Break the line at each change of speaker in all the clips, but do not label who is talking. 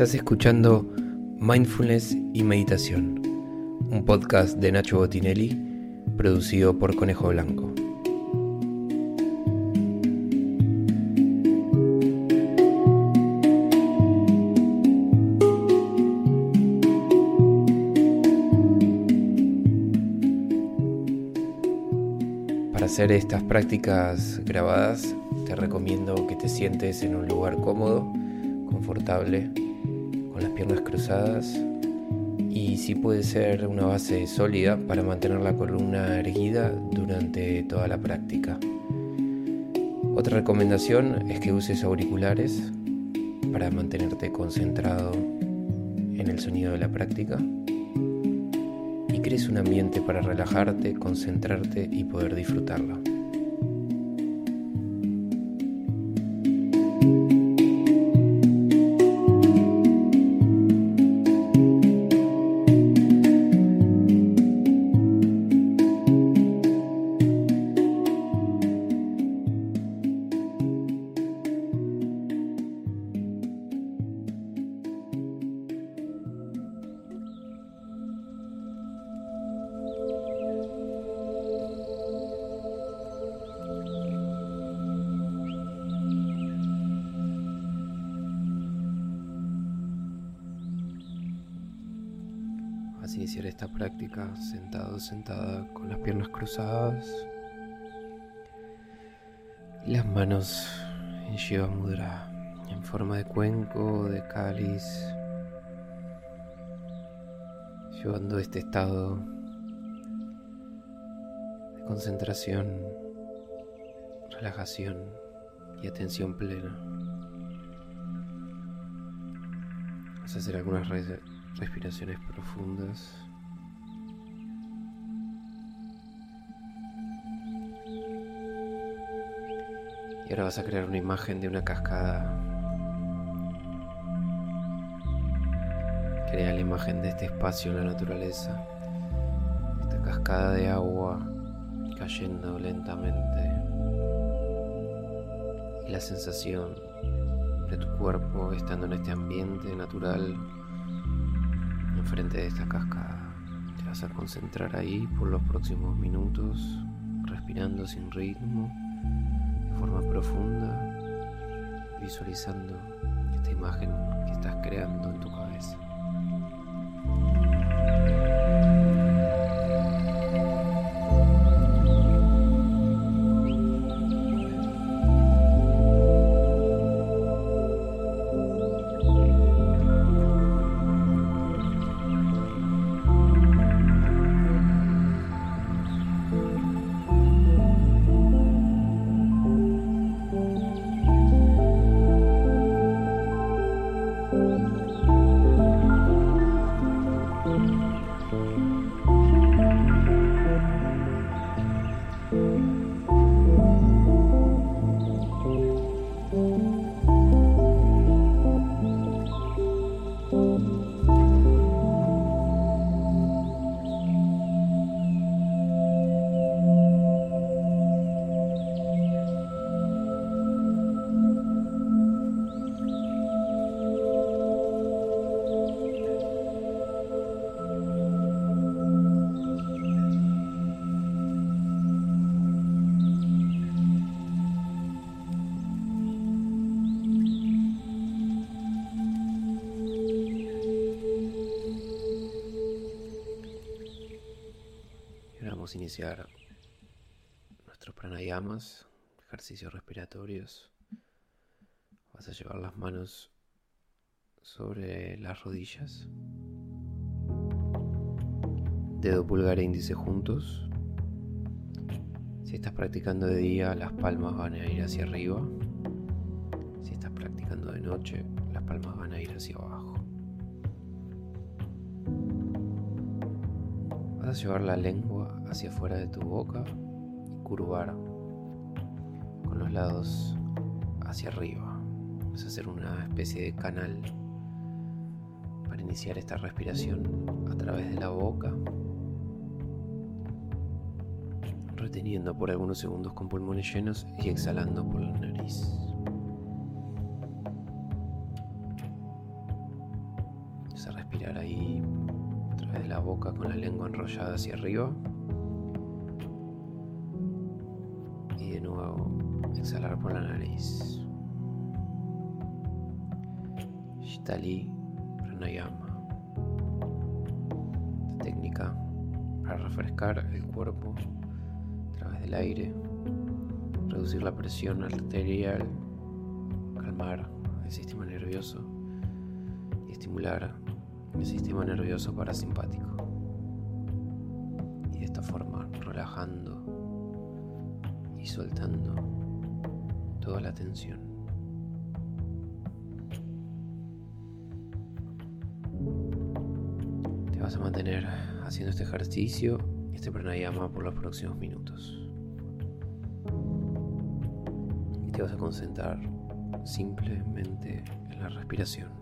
Estás escuchando Mindfulness y Meditación, un podcast de Nacho Botinelli, producido por Conejo Blanco. Para hacer estas prácticas grabadas, te recomiendo que te sientes en un lugar cómodo, confortable, piernas cruzadas y si puede ser una base sólida para mantener la columna erguida durante toda la práctica. Otra recomendación es que uses auriculares para mantenerte concentrado en el sonido de la práctica y crees un ambiente para relajarte, concentrarte y poder disfrutarlo. Iniciar esta práctica sentado, sentada, con las piernas cruzadas y las manos en Shiva Mudra, en forma de cuenco, de cáliz, llevando este estado de concentración, relajación y atención plena. Vas a hacer algunas respiraciones profundas. Y ahora vas a crear una imagen de una cascada. Crea la imagen de este espacio en la naturaleza. Esta cascada de agua cayendo lentamente. Y la sensación de tu cuerpo estando en este ambiente natural enfrente de esta cascada. Te vas a concentrar ahí por los próximos minutos, respirando sin ritmo, de forma profunda, visualizando esta imagen que estás creando en tu cabeza. Iniciar nuestros pranayamas, ejercicios respiratorios. Vas a llevar las manos sobre las rodillas. Dedo pulgar e índice juntos. Si estás practicando de día, las palmas van a ir hacia arriba. Si estás practicando de noche, las palmas van a ir hacia abajo. A llevar la lengua hacia afuera de tu boca y curvar con los lados hacia arriba. Vas a hacer una especie de canal para iniciar esta respiración a través de la boca, reteniendo por algunos segundos con pulmones llenos y exhalando por la nariz. Hacia arriba. Y de nuevo exhalar por la nariz. Shitali Pranayama. Esta técnica para refrescar el cuerpo a través del aire, reducir la presión arterial, calmar el sistema nervioso y estimular el sistema nervioso parasimpático. Esta forma relajando y soltando toda la tensión. Te vas a mantener haciendo este ejercicio, este pranayama por los próximos minutos. Y te vas a concentrar simplemente en la respiración.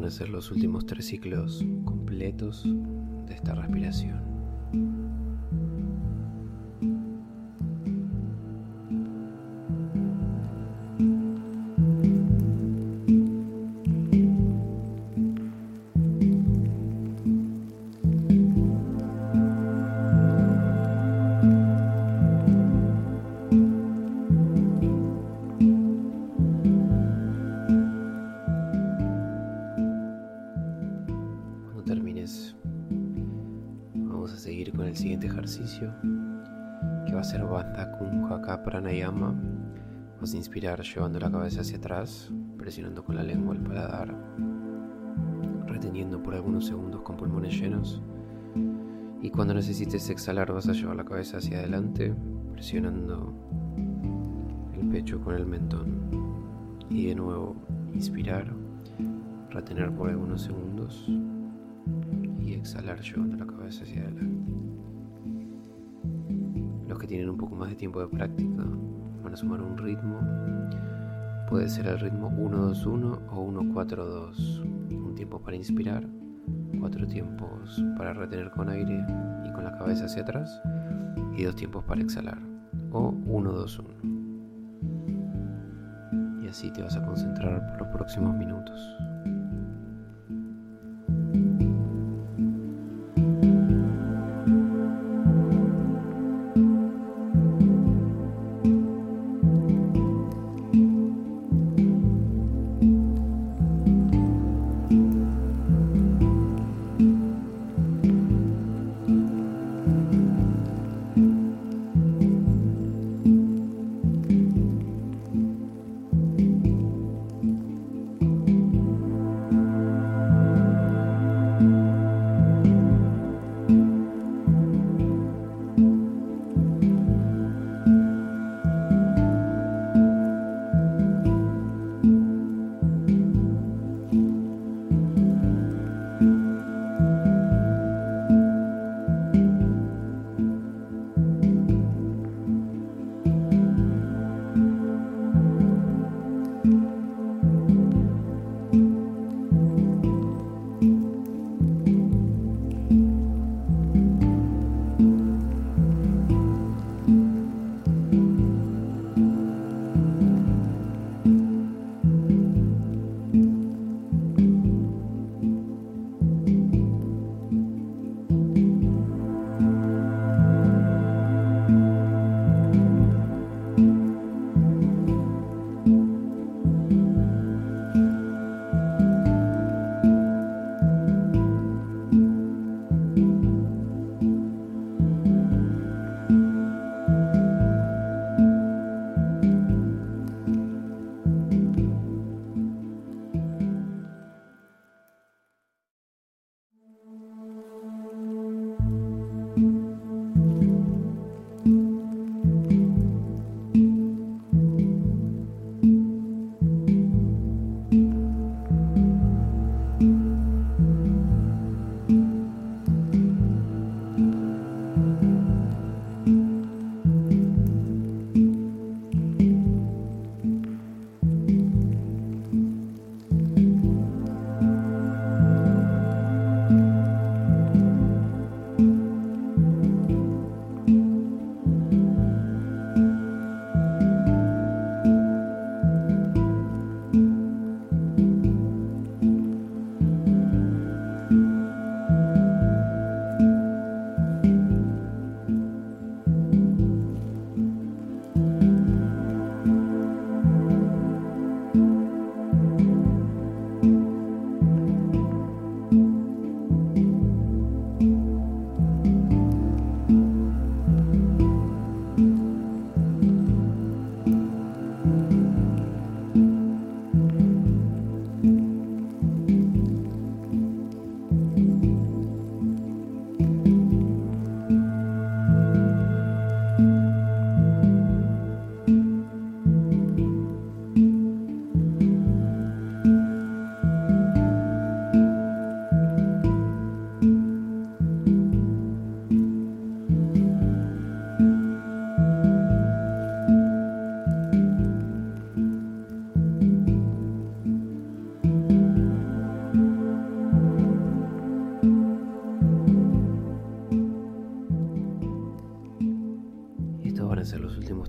Van a ser los últimos tres ciclos completos de esta respiración. Va a ser Bandha Kumbhaka Pranayama. Vas a inspirar llevando la cabeza hacia atrás, presionando con la lengua el paladar, reteniendo por algunos segundos con pulmones llenos. Y cuando necesites exhalar vas a llevar la cabeza hacia adelante, presionando el pecho con el mentón. Y de nuevo, inspirar, retener por algunos segundos y exhalar llevando la cabeza hacia adelante. Tienen un poco más de tiempo de práctica van a sumar un ritmo. Puede ser el ritmo 1-2-1 o 1-4-2. Un tiempo para inspirar, cuatro tiempos para retener con aire y con la cabeza hacia atrás y dos tiempos para exhalar o 1-2-1. Y así te vas a concentrar por los próximos minutos.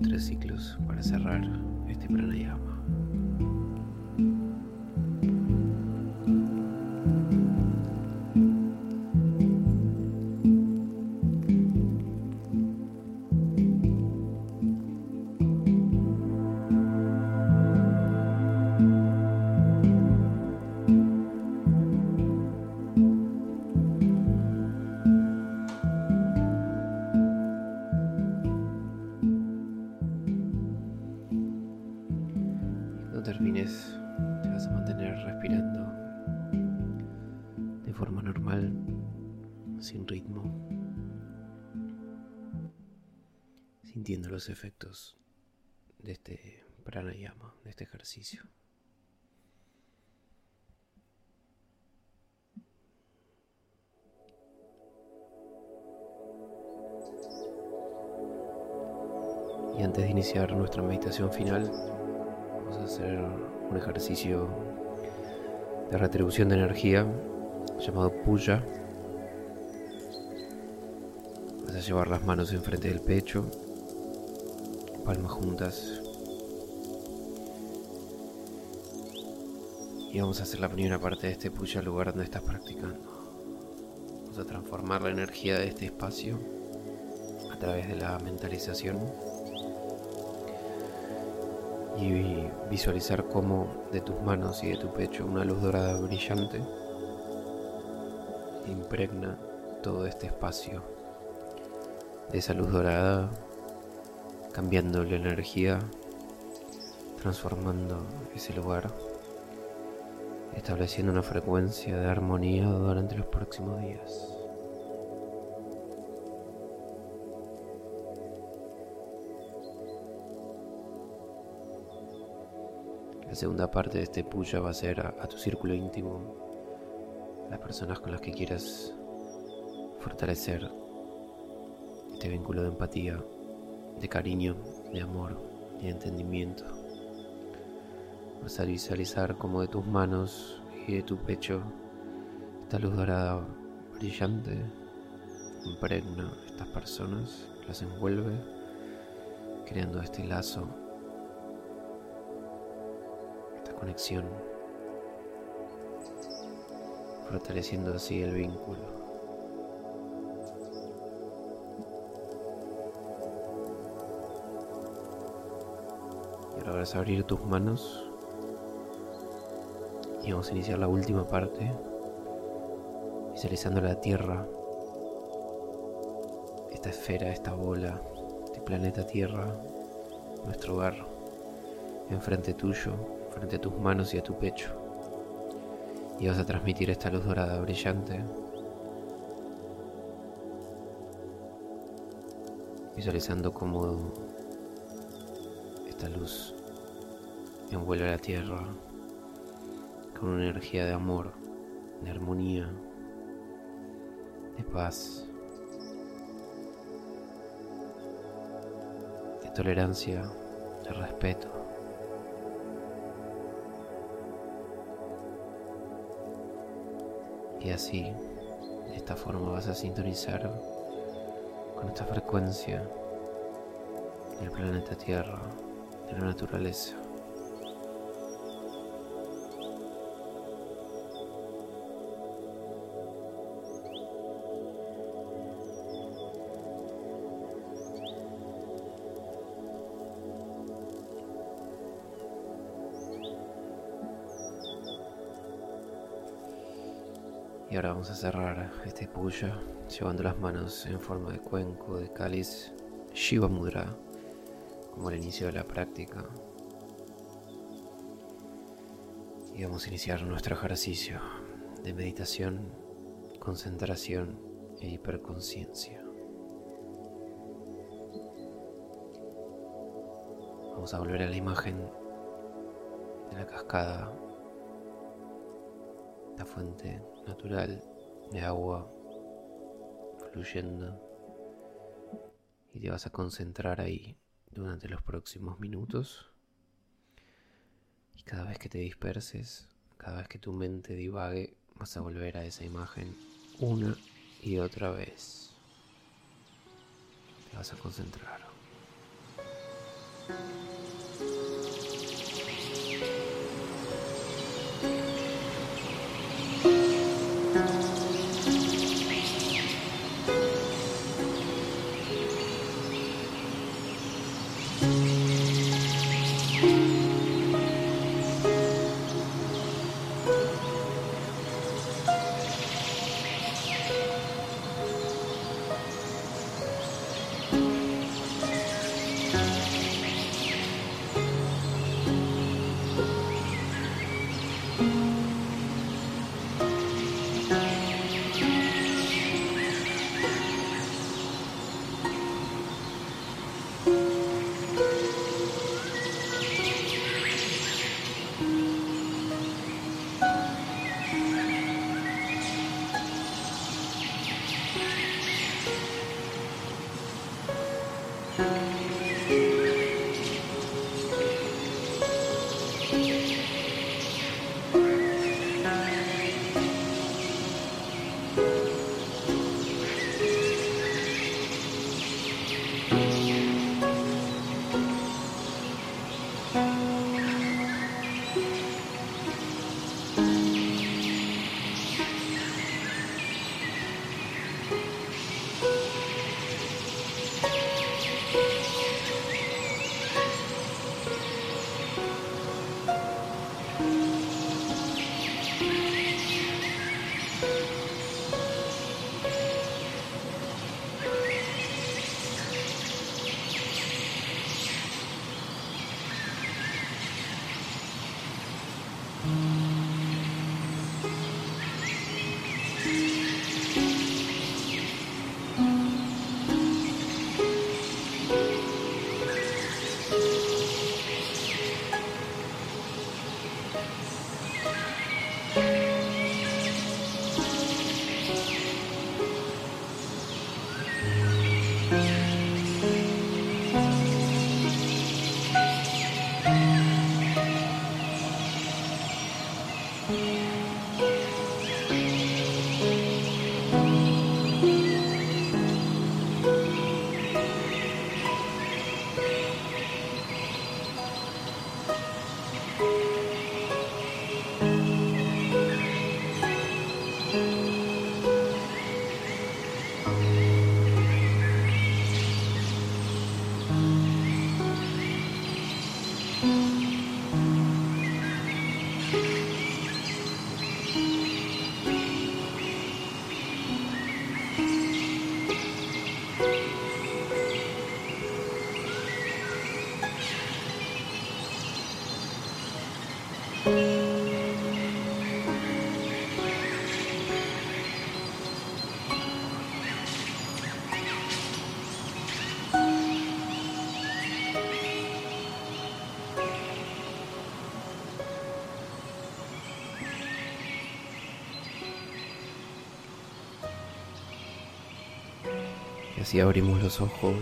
tres ciclos para cerrar este pranayama. Este ejercicio. Y antes de iniciar nuestra meditación final, vamos a hacer un ejercicio de retribución de energía llamado Puya. Vas a llevar las manos enfrente del pecho, palmas juntas. Y vamos a hacer la primera parte de este Puya lugar donde estás practicando. Vamos a transformar la energía de este espacio a través de la mentalización y visualizar cómo de tus manos y de tu pecho una luz dorada brillante impregna todo este espacio de esa luz dorada, cambiando la energía, transformando ese lugar, estableciendo una frecuencia de armonía durante los próximos días. La segunda parte de este puya va a ser a, tu círculo íntimo, las personas con las que quieras fortalecer este vínculo de empatía, de cariño, de amor y de entendimiento. Vas a visualizar como de tus manos y de tu pecho esta luz dorada brillante impregna estas personas, las envuelve, creando este lazo conexión, fortaleciendo así el vínculo. Ahora vas a abrir tus manos y vamos a iniciar la última parte, visualizando la Tierra, esta esfera, esta bola, este planeta Tierra, nuestro hogar, enfrente tuyo, frente a tus manos y a tu pecho. Y vas a transmitir esta luz dorada brillante. Visualizando cómo esta luz envuelve la tierra con una energía de amor, de armonía, de paz, de tolerancia, de respeto. Y así, de esta forma vas a sintonizar con esta frecuencia del planeta Tierra, de la naturaleza. Y ahora vamos a cerrar este puya llevando las manos en forma de cuenco, de cáliz, Shiva Mudra, como el inicio de la práctica. Y vamos a iniciar nuestro ejercicio de meditación, concentración e hiperconciencia. Vamos a volver a la imagen de la cascada la fuente natural de agua fluyendo y te vas a concentrar ahí durante los próximos minutos y cada vez que te disperses, cada vez que tu mente divague, vas a volver a esa imagen una y otra vez. Te vas a concentrar. Así abrimos los ojos,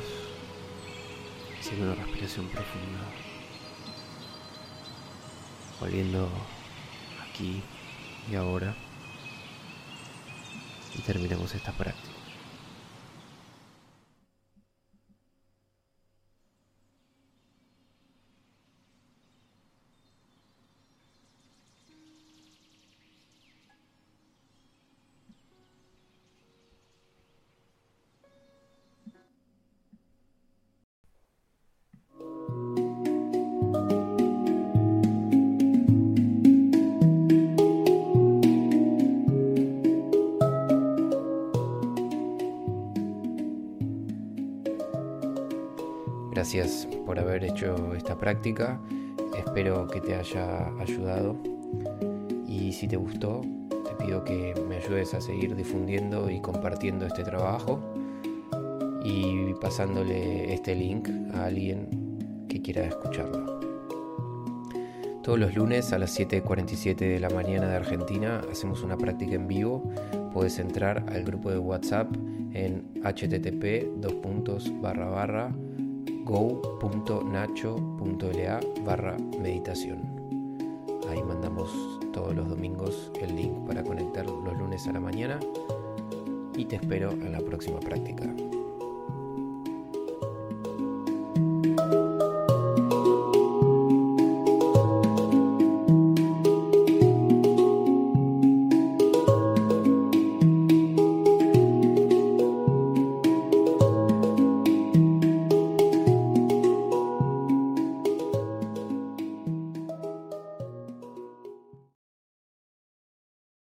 haciendo una respiración profunda, volviendo aquí y ahora. Y terminamos esta práctica. Gracias por haber hecho esta práctica. Espero que te haya ayudado. Y si te gustó, te pido que me ayudes a seguir difundiendo y compartiendo este trabajo y pasándole este link a alguien que quiera escucharlo. Todos los lunes a las 7.47 de la mañana de Argentina hacemos una práctica en vivo. Puedes entrar al grupo de WhatsApp en http go.nacho.la barra meditación. Ahí mandamos todos los domingos el link para conectar los lunes a la mañana y te espero en la próxima práctica.